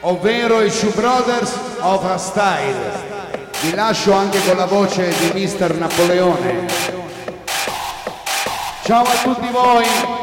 ovvero i Shoe Brothers of a Style. Vi lascio anche con la voce di Mr. Napoleone. Ciao a tutti voi!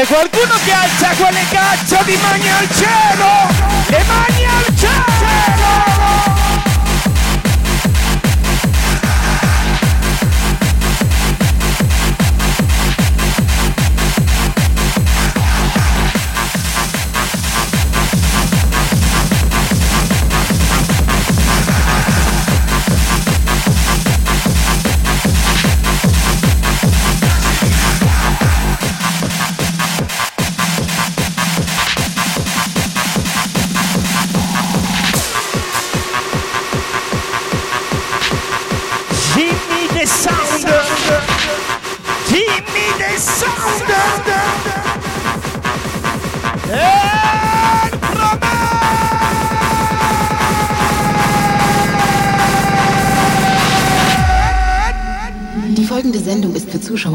C'è qualcuno che alza quelle cazzo di mani al cielo! Le mani al cielo!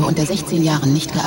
Unter 16 Jahren nicht geeignet.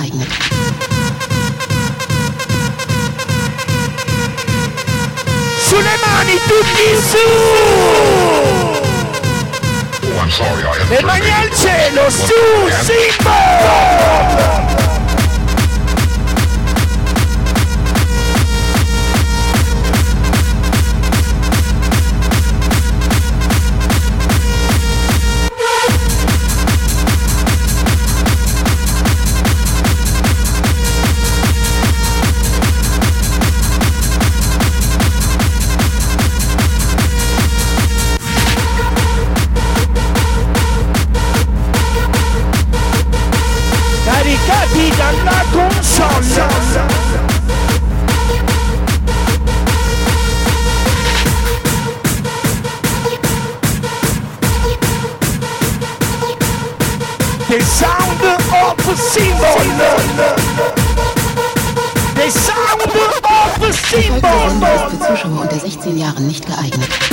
zehn Jahren nicht geeignet.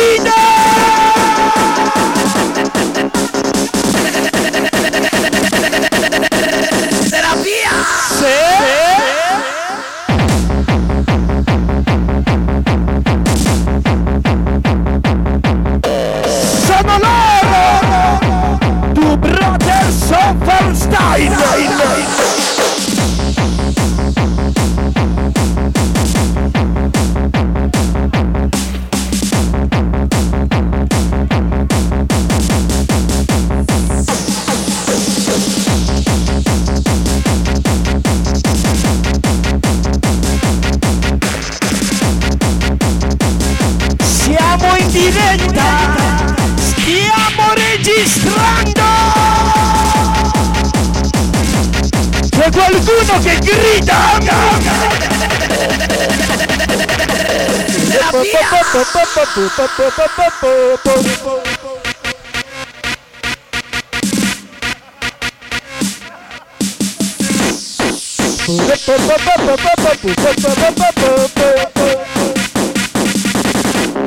Freedom!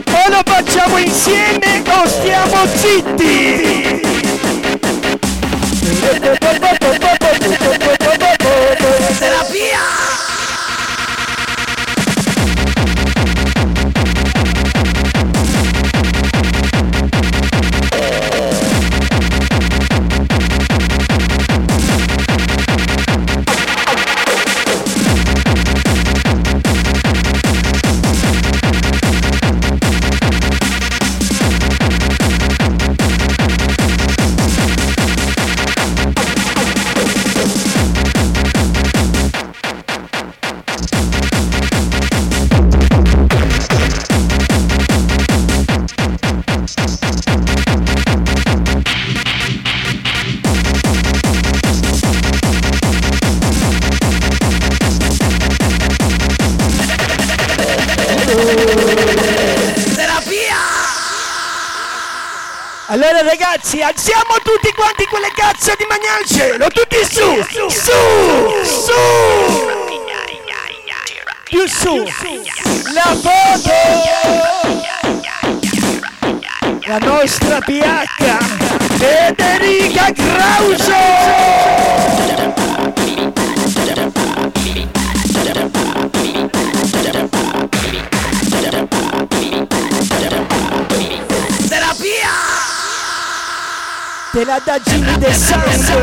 O lo facciamo insieme o stiamo zitti! So.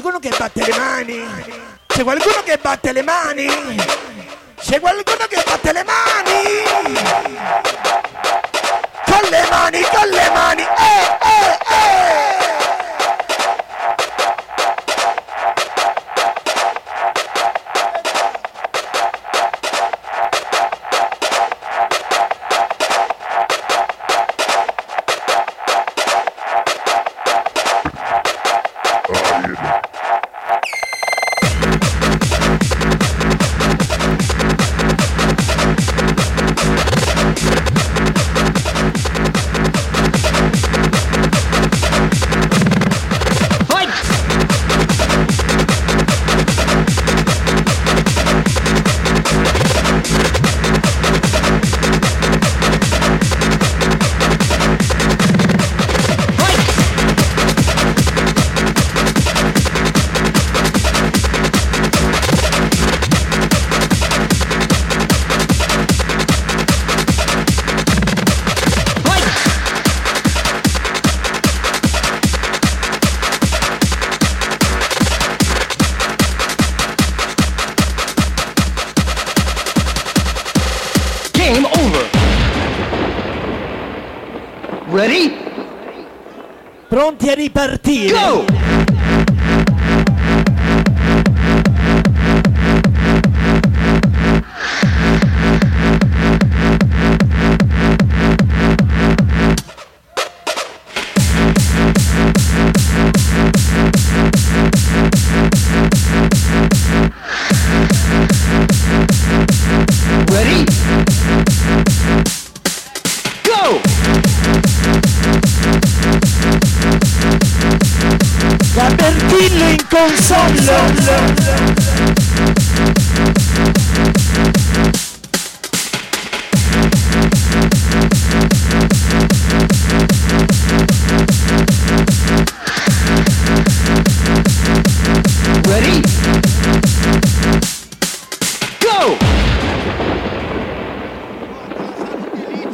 Qualcuno che batte le mani. C'è qualcuno che batte le mani. C'è qualcuno che batte le.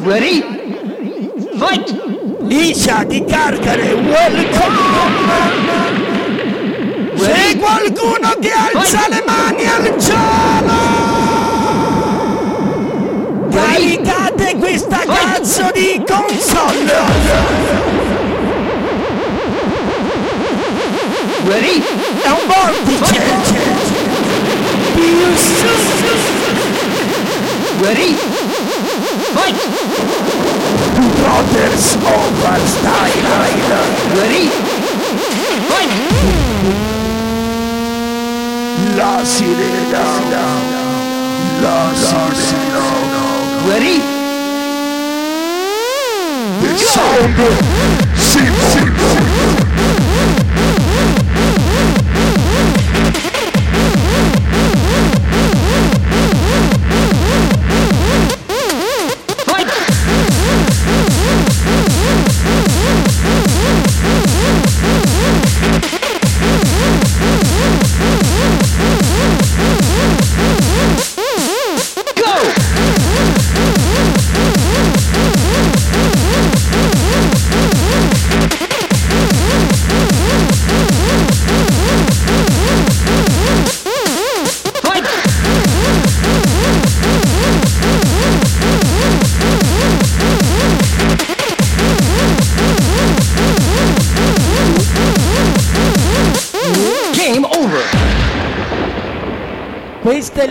Ready? Fight! Liscia di Carcare, welcome! C'è qualcuno che alza le mani al cielo! Caricate questa cazzo di console! Ready? È un vortice! Più su! Ready? Brothers over style! Ready? Fight! La sirena! La sirena! Ready? The sound! Simple!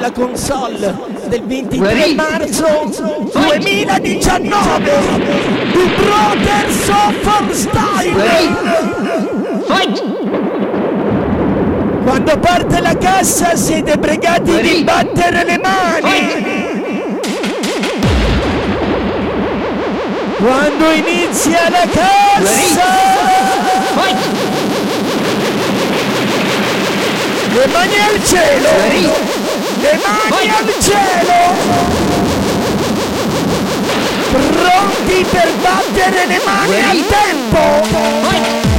Questa è la console del 23 Ready? marzo 2019 di Brothers of Style! Quando parte la cassa siete pregati di battere le mani. Quando inizia la cassa! Le mani al cielo? Le mani al cielo! Pronti per battere le mani al tempo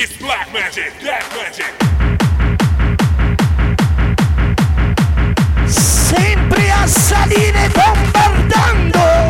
It's black magic, black magic. Sempre a salire bombardando!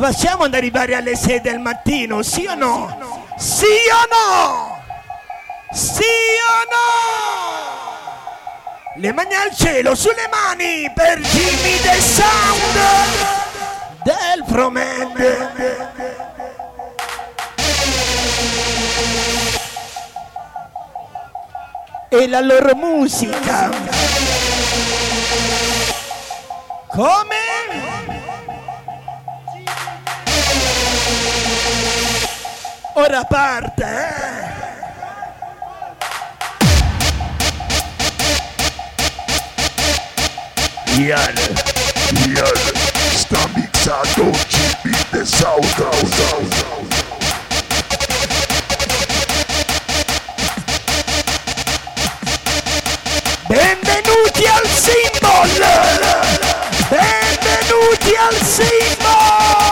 Facciamo ad arrivare alle 6 del mattino, sì o no? Sì o no? Sì o no? Le mani al cielo, sulle mani per Jimmy the Sound del Promed. E la loro musica. Come? Ora parte, eh? Iale, Iale, sta mixato GB The sound, sound, sound. Benvenuti al symbol! Benvenuti al symbol!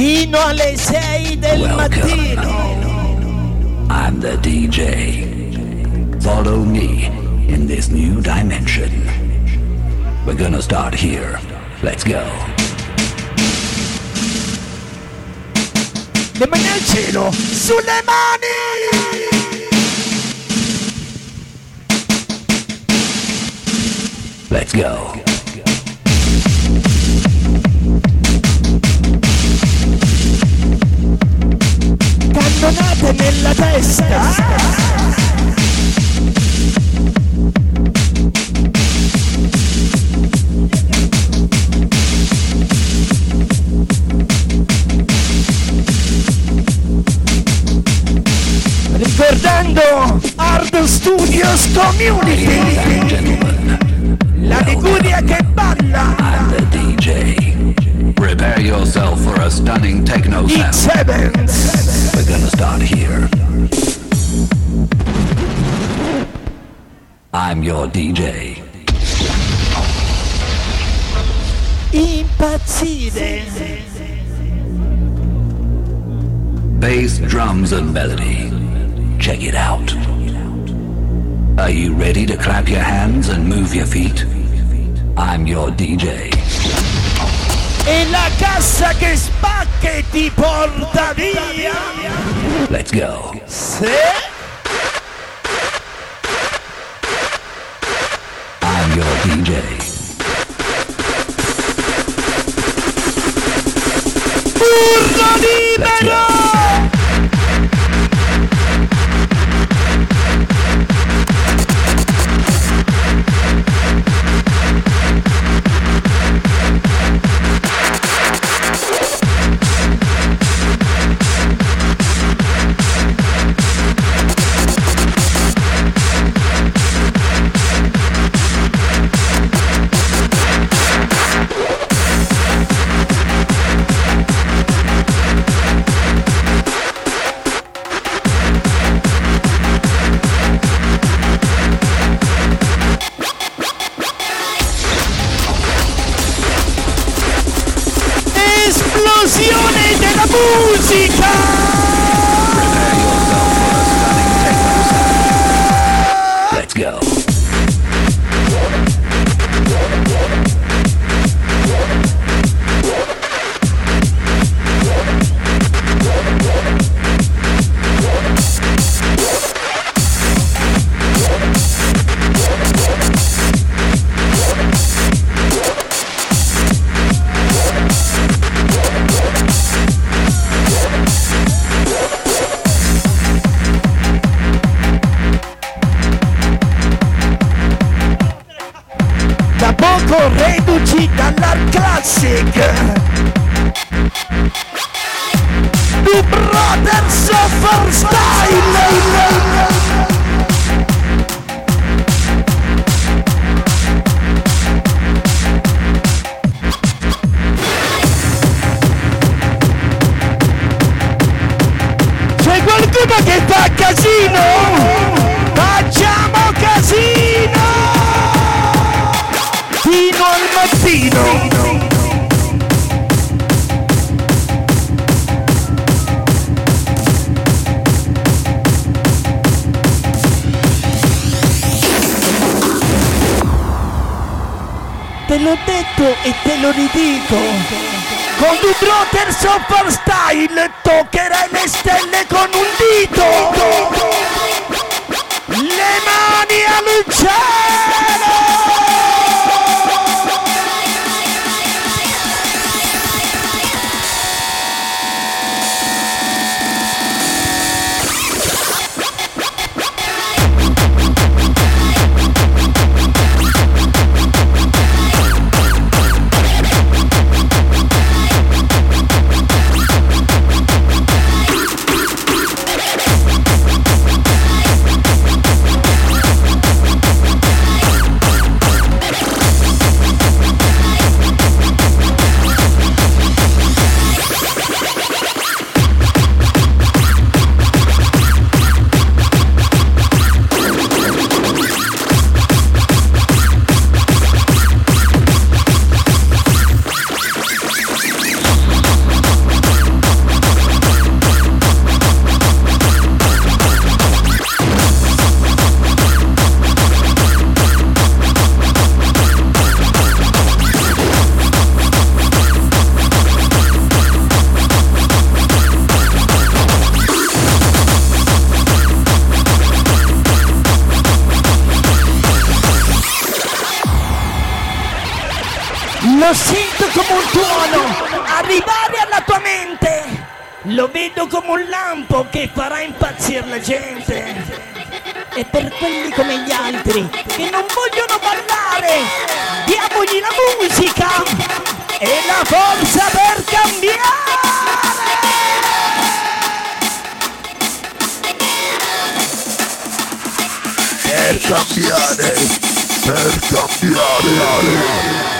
Fino alle 6 del mattino. I'm the DJ. Follow me in this new dimension. We're gonna start here. Let's go. Le mani al cielo, sulle mani! Let's go. Cannonate nella testa! Ricordando Hard Studios Community! La Liguria che balla! Prepare yourself for a stunning techno sound. We're gonna start here. I'm your DJ. Impazzire! Bass, drums, and melody. Check it out. Are you ready to clap your hands and move your feet? I'm your DJ. E la cassa che spacca e ti porta via! Let's go. Se I'm your DJ. urlo libero! Qualcuno che fa casino? Facciamo casino! Fino al mattino! Te l'ho detto e te lo ridico. Con The Brothers of Style toccherai le stelle con un dito. Le mani al cielo. Lo sento come un tuono arrivare alla tua mente. Lo vedo come un lampo che farà impazzire la gente. E per quelli come gli altri che non vogliono ballare, diamogli la musica e la forza per cambiare. Per cambiare, per cambiare.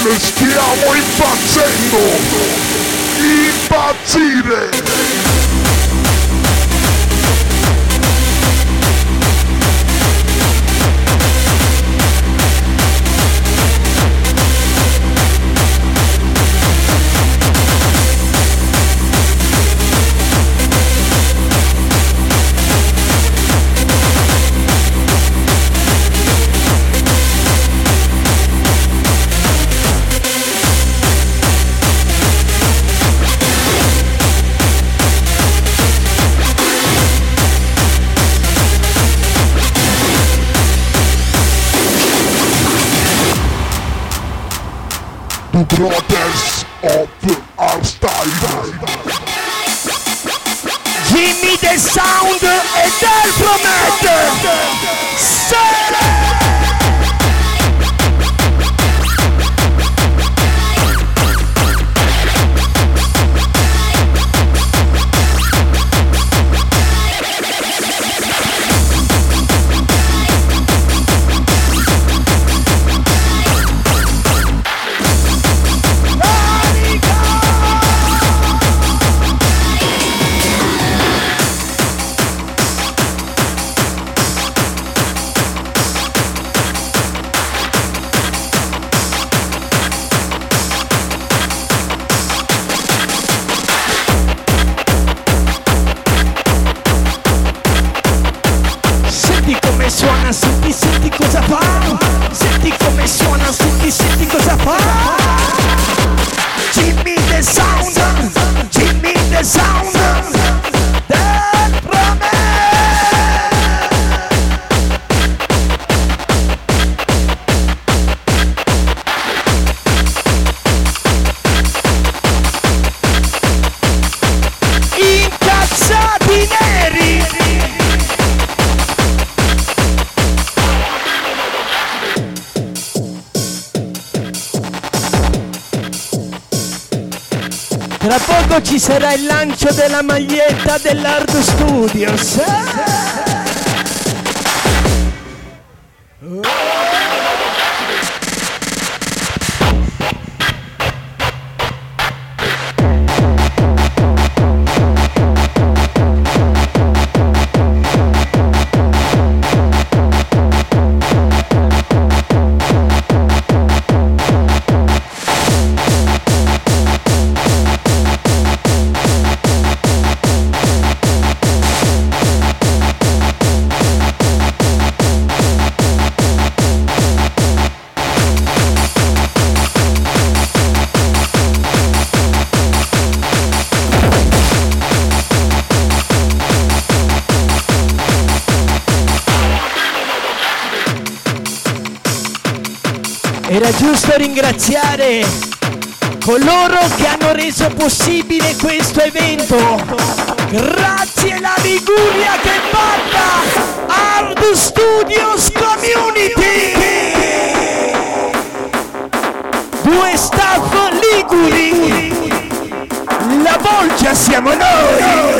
Console stiamo impazzendo! Impazzire! the brothers of the Give me the sound, and Edel Prometer! Say della maglietta dell'Hard Studios. Era ringraziare coloro che hanno reso possibile questo evento. Grazie alla Liguria che batta Hard Studios Community. Due staff liguri. La bolgia siamo noi.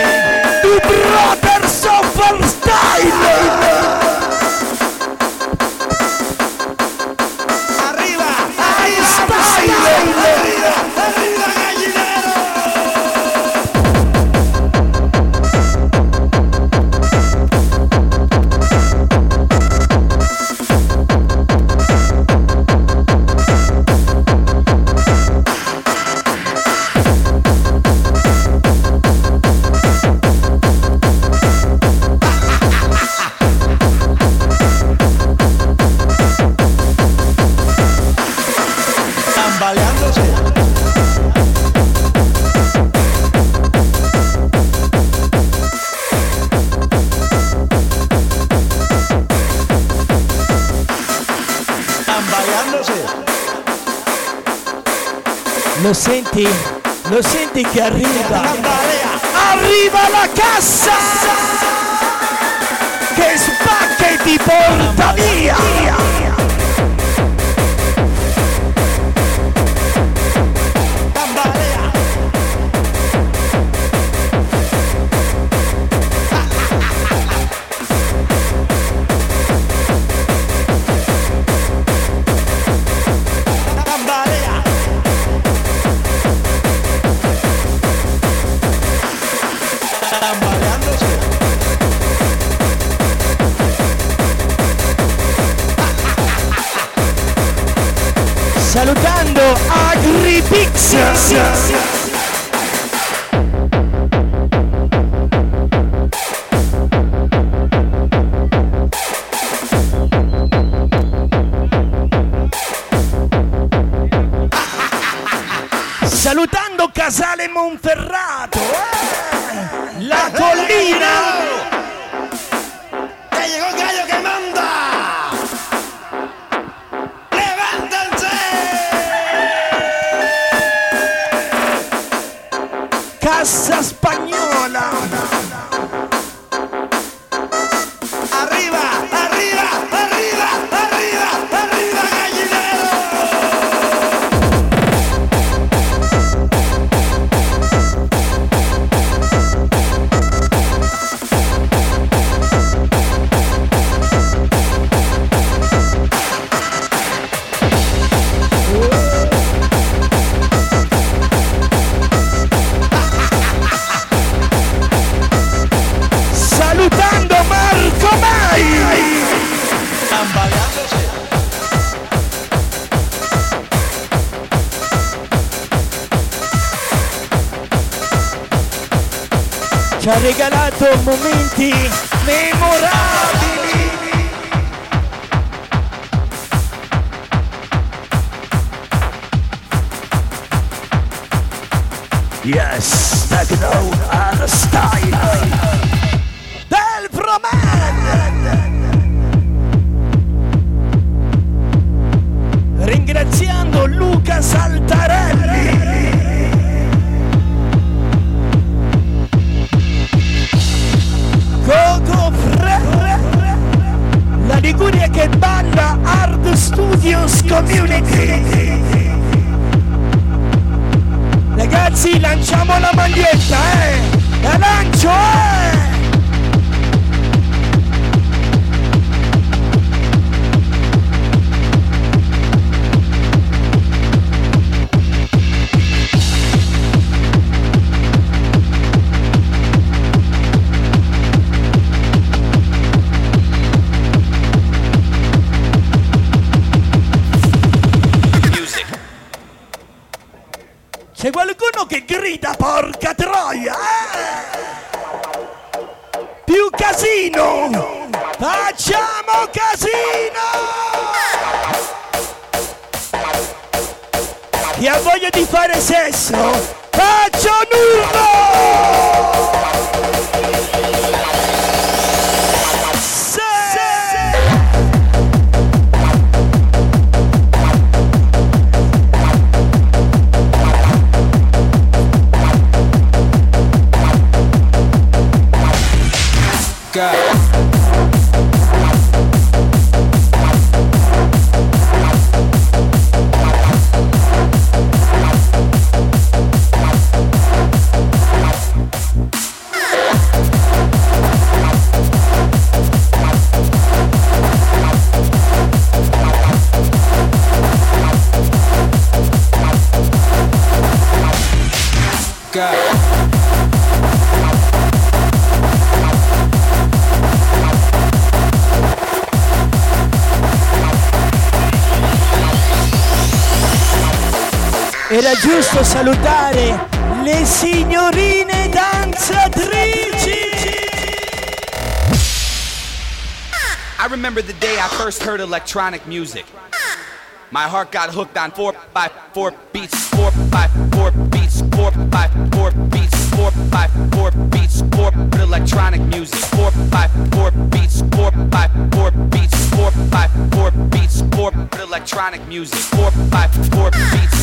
Брат! Casale Monferrato! eh! La collina! ¡Ya llegó el gallo que manda! ¡Levántense! Cassa Spagnola! Regalato momenti memorabili. Yes, techno and Ragazzi lanciamo la maglietta eh. La lancio eh qualcuno che grida porca troia? Più casino! Facciamo casino! Chi ha voglia di fare sesso Faccia un Era giusto salutare le signorine danzatrici. I remember the day I first heard electronic music. My heart got hooked on four by four beats, four by four beats, four by four beats, four by four beats, four electronic music, four by four beats, four by four beats, four by four beats, four electronic music, four by four beats,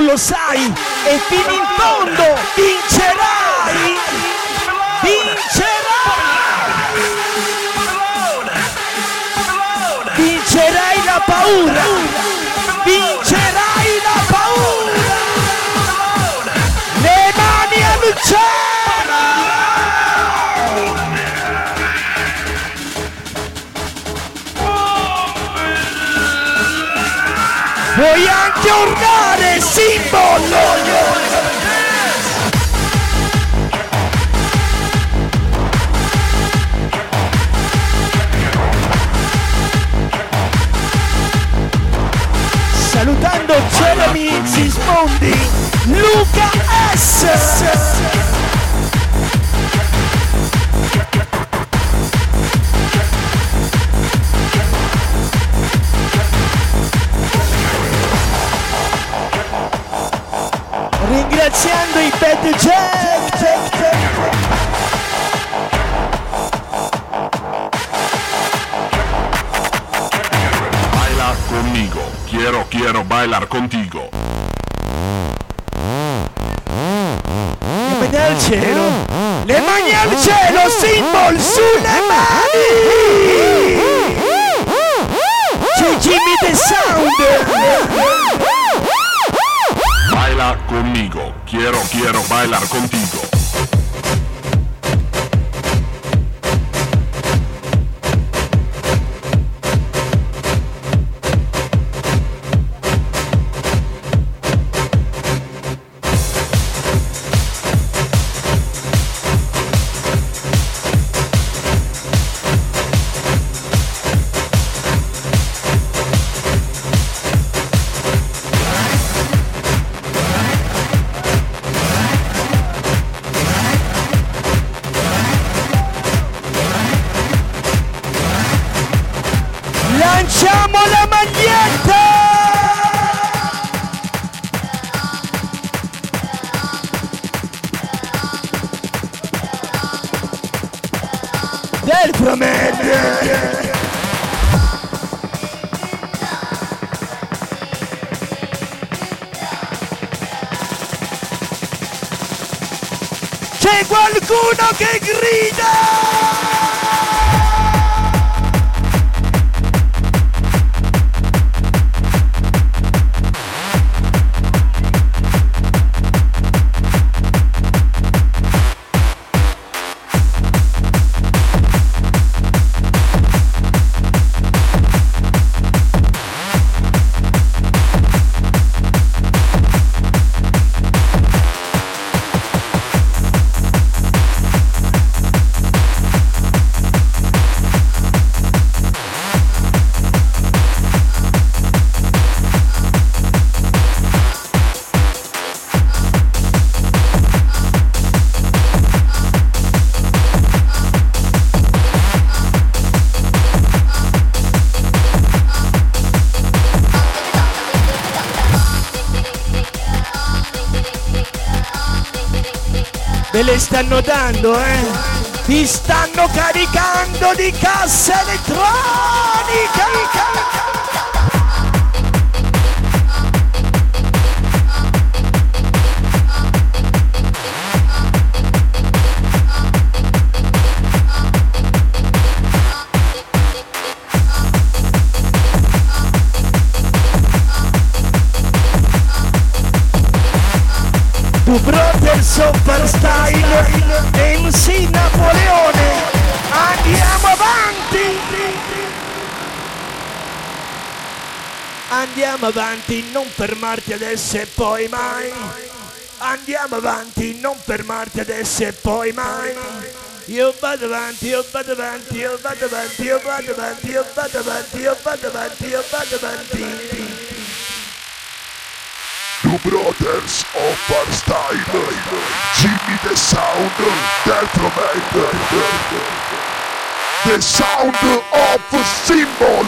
lo sai e fino in fondo vincerai! Vincerai! Vincerai la paura! Vincerai Vuoi anche urlare, simbolo! Salutando Jeremy Sismondi, Luca S. contigo. Le mani al cielo! Le mani al cielo, simbol sulle mani! C'è Jimmy the Sound! Baila conmigo. Quiero, quiero bailar contigo. Okay. Stanno dando, eh? Vi stanno caricando di cassa elettronica! Style MC Napoleone. Andiamo avanti. Andiamo avanti, non fermarti adesso e poi mai. Andiamo avanti, non fermarti adesso e poi mai. Io vado avanti, io vado avanti, io vado avanti, io vado avanti, io vado avanti, io vado avanti, io vado avanti. Two Brothers of Hardstyle Jimmy the Sound del Promed The Sound of Symbol.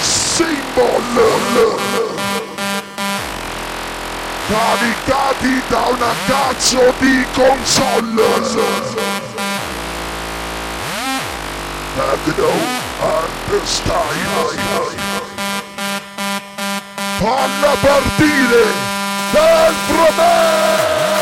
Symbol. Caricati da una cazzo di console Techno Hardstyle fanno partire dal fratello!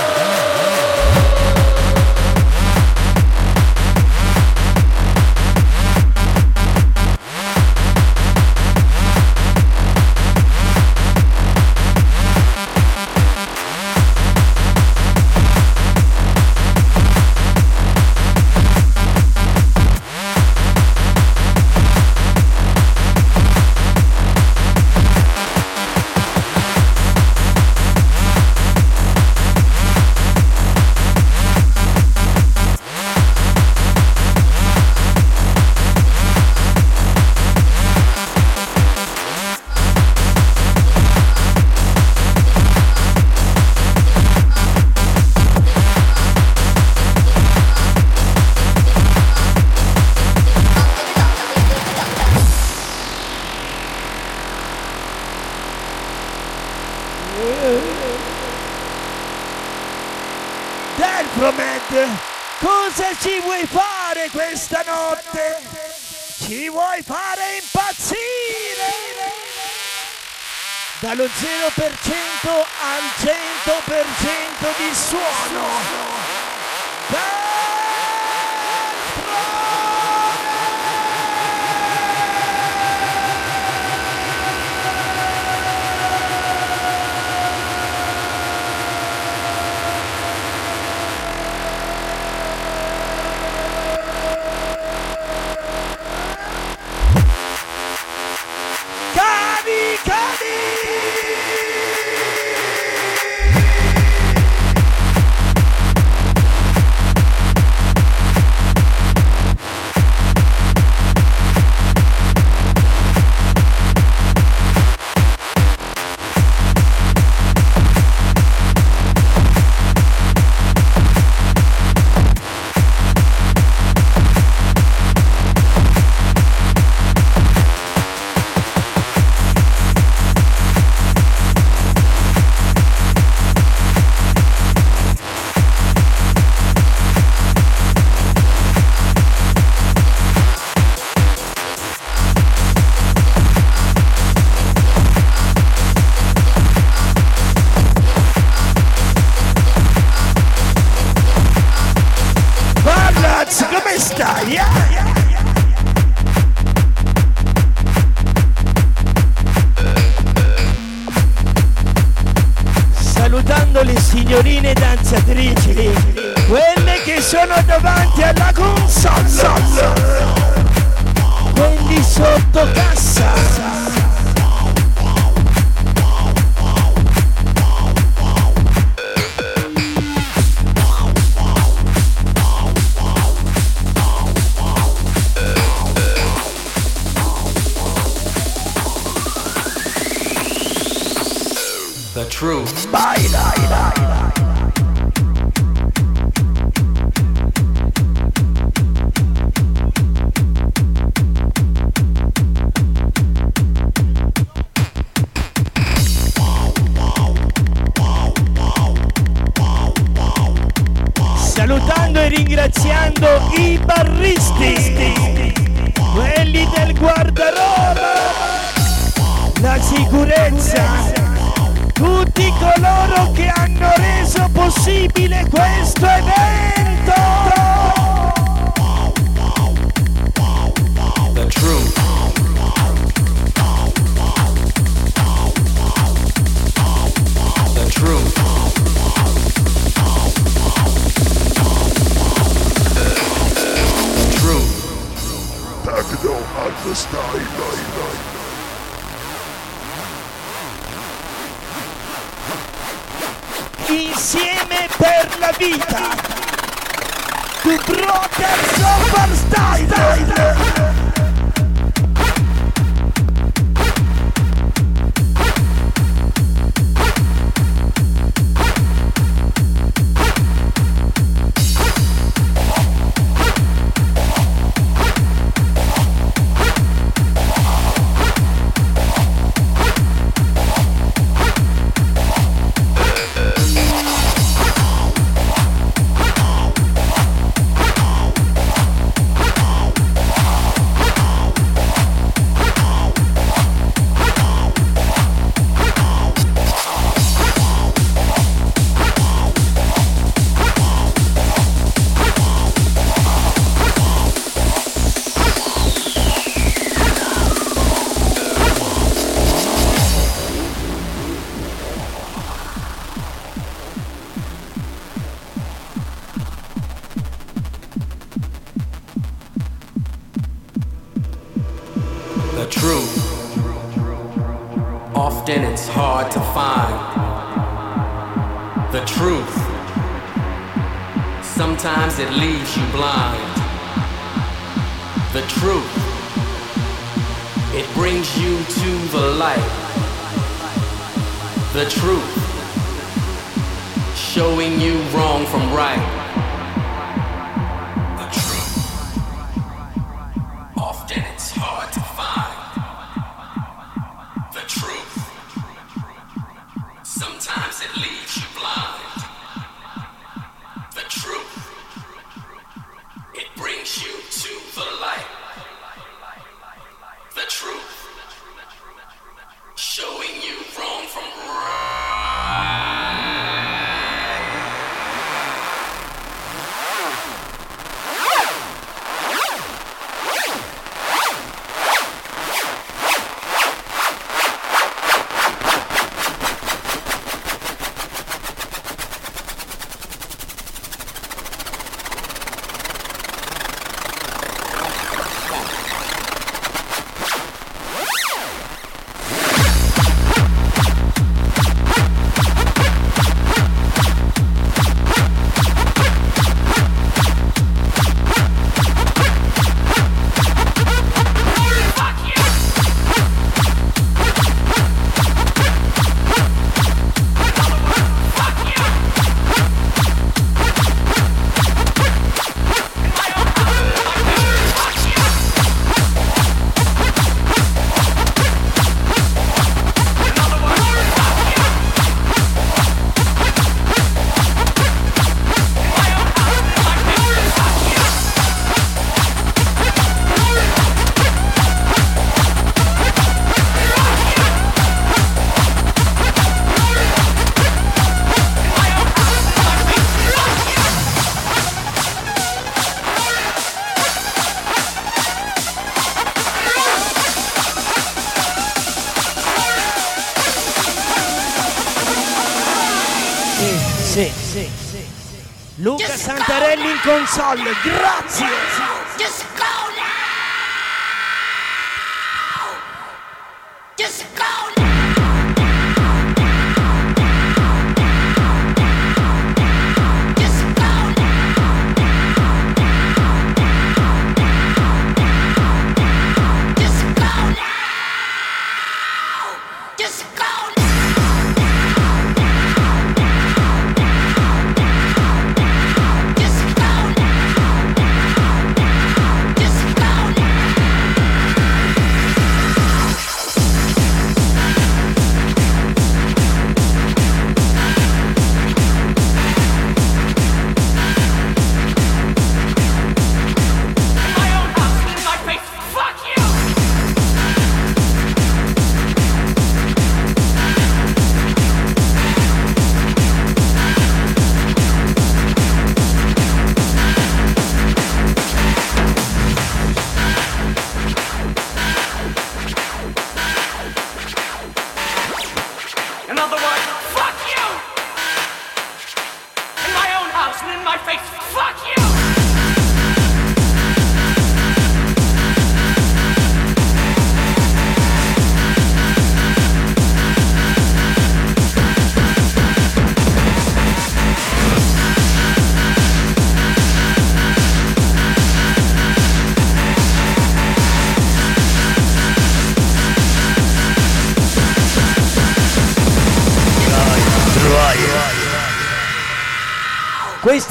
Al 100% di suono. Del truth. Bye, bye, bye,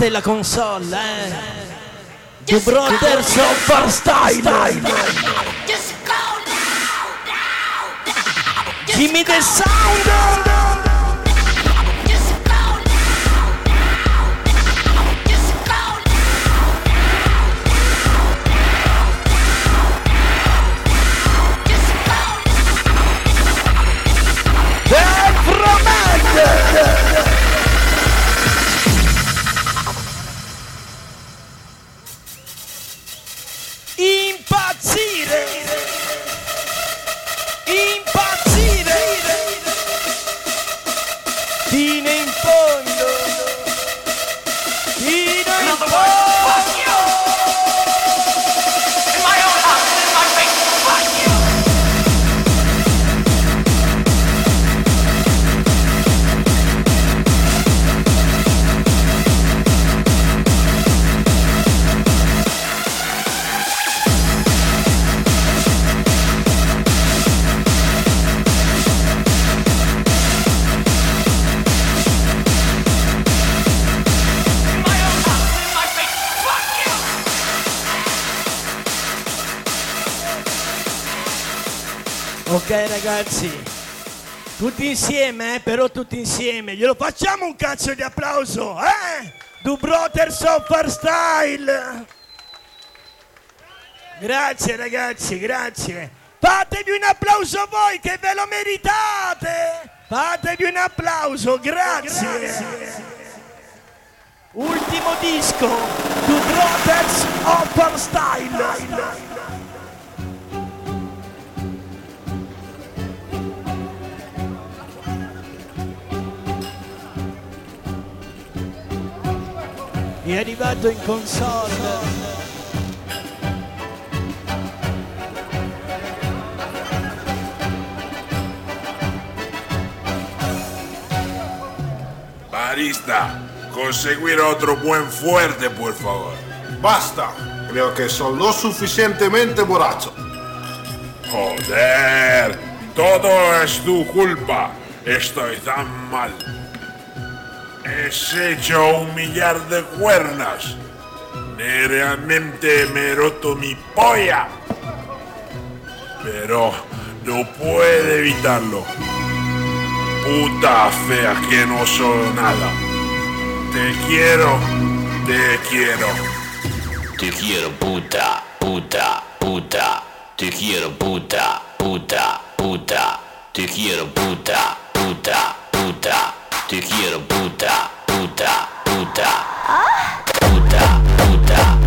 È la console, eh. The Brothers of Farstyle. Me the sound. Ragazzi, tutti insieme, eh, però tutti insieme, glielo facciamo un cazzo di applauso, eh? Du of Style. Grazie ragazzi, grazie. Fatevi un applauso voi che ve lo meritate. Fatevi un applauso, grazie. Ultimo disco, Du Brothers of Style. È arrivato in console. Barista, conseguir otro buen fuerte, por favor. Basta, creo que son lo suficientemente borracho. Joder, todo es tu culpa. Estoy tan mal. Has hecho un millar de cuernas. Realmente me he roto mi polla. Pero no puede evitarlo. Puta fea que no soy nada. Te quiero, te quiero. Te quiero puta, puta, puta. Te quiero puta, puta, puta. Te quiero puta, puta, puta. Te quiero puta, puta, puta. Puta, puta, puta.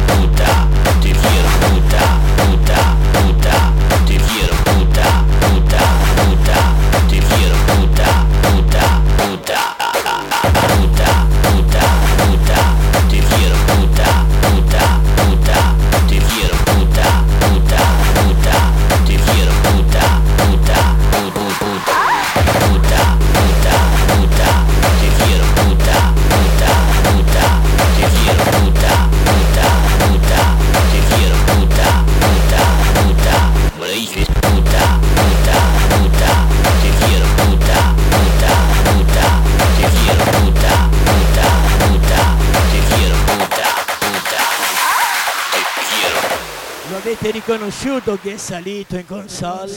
Avete riconosciuto chi è salito in console?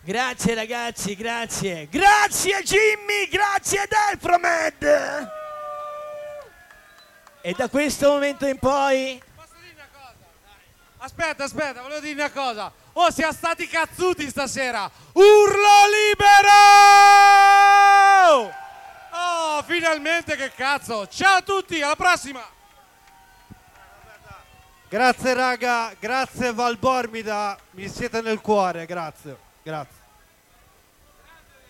Grazie ragazzi, grazie. Grazie Jimmy, grazie Delfromed. E da questo momento in poi Aspetta, aspetta, volevo dire una cosa. Oh, siamo stati cazzuti stasera. Urlo libero! Oh, finalmente che cazzo. Ciao a tutti, alla prossima. Grazie raga, grazie Valbormida, mi siete nel cuore, grazie, grazie.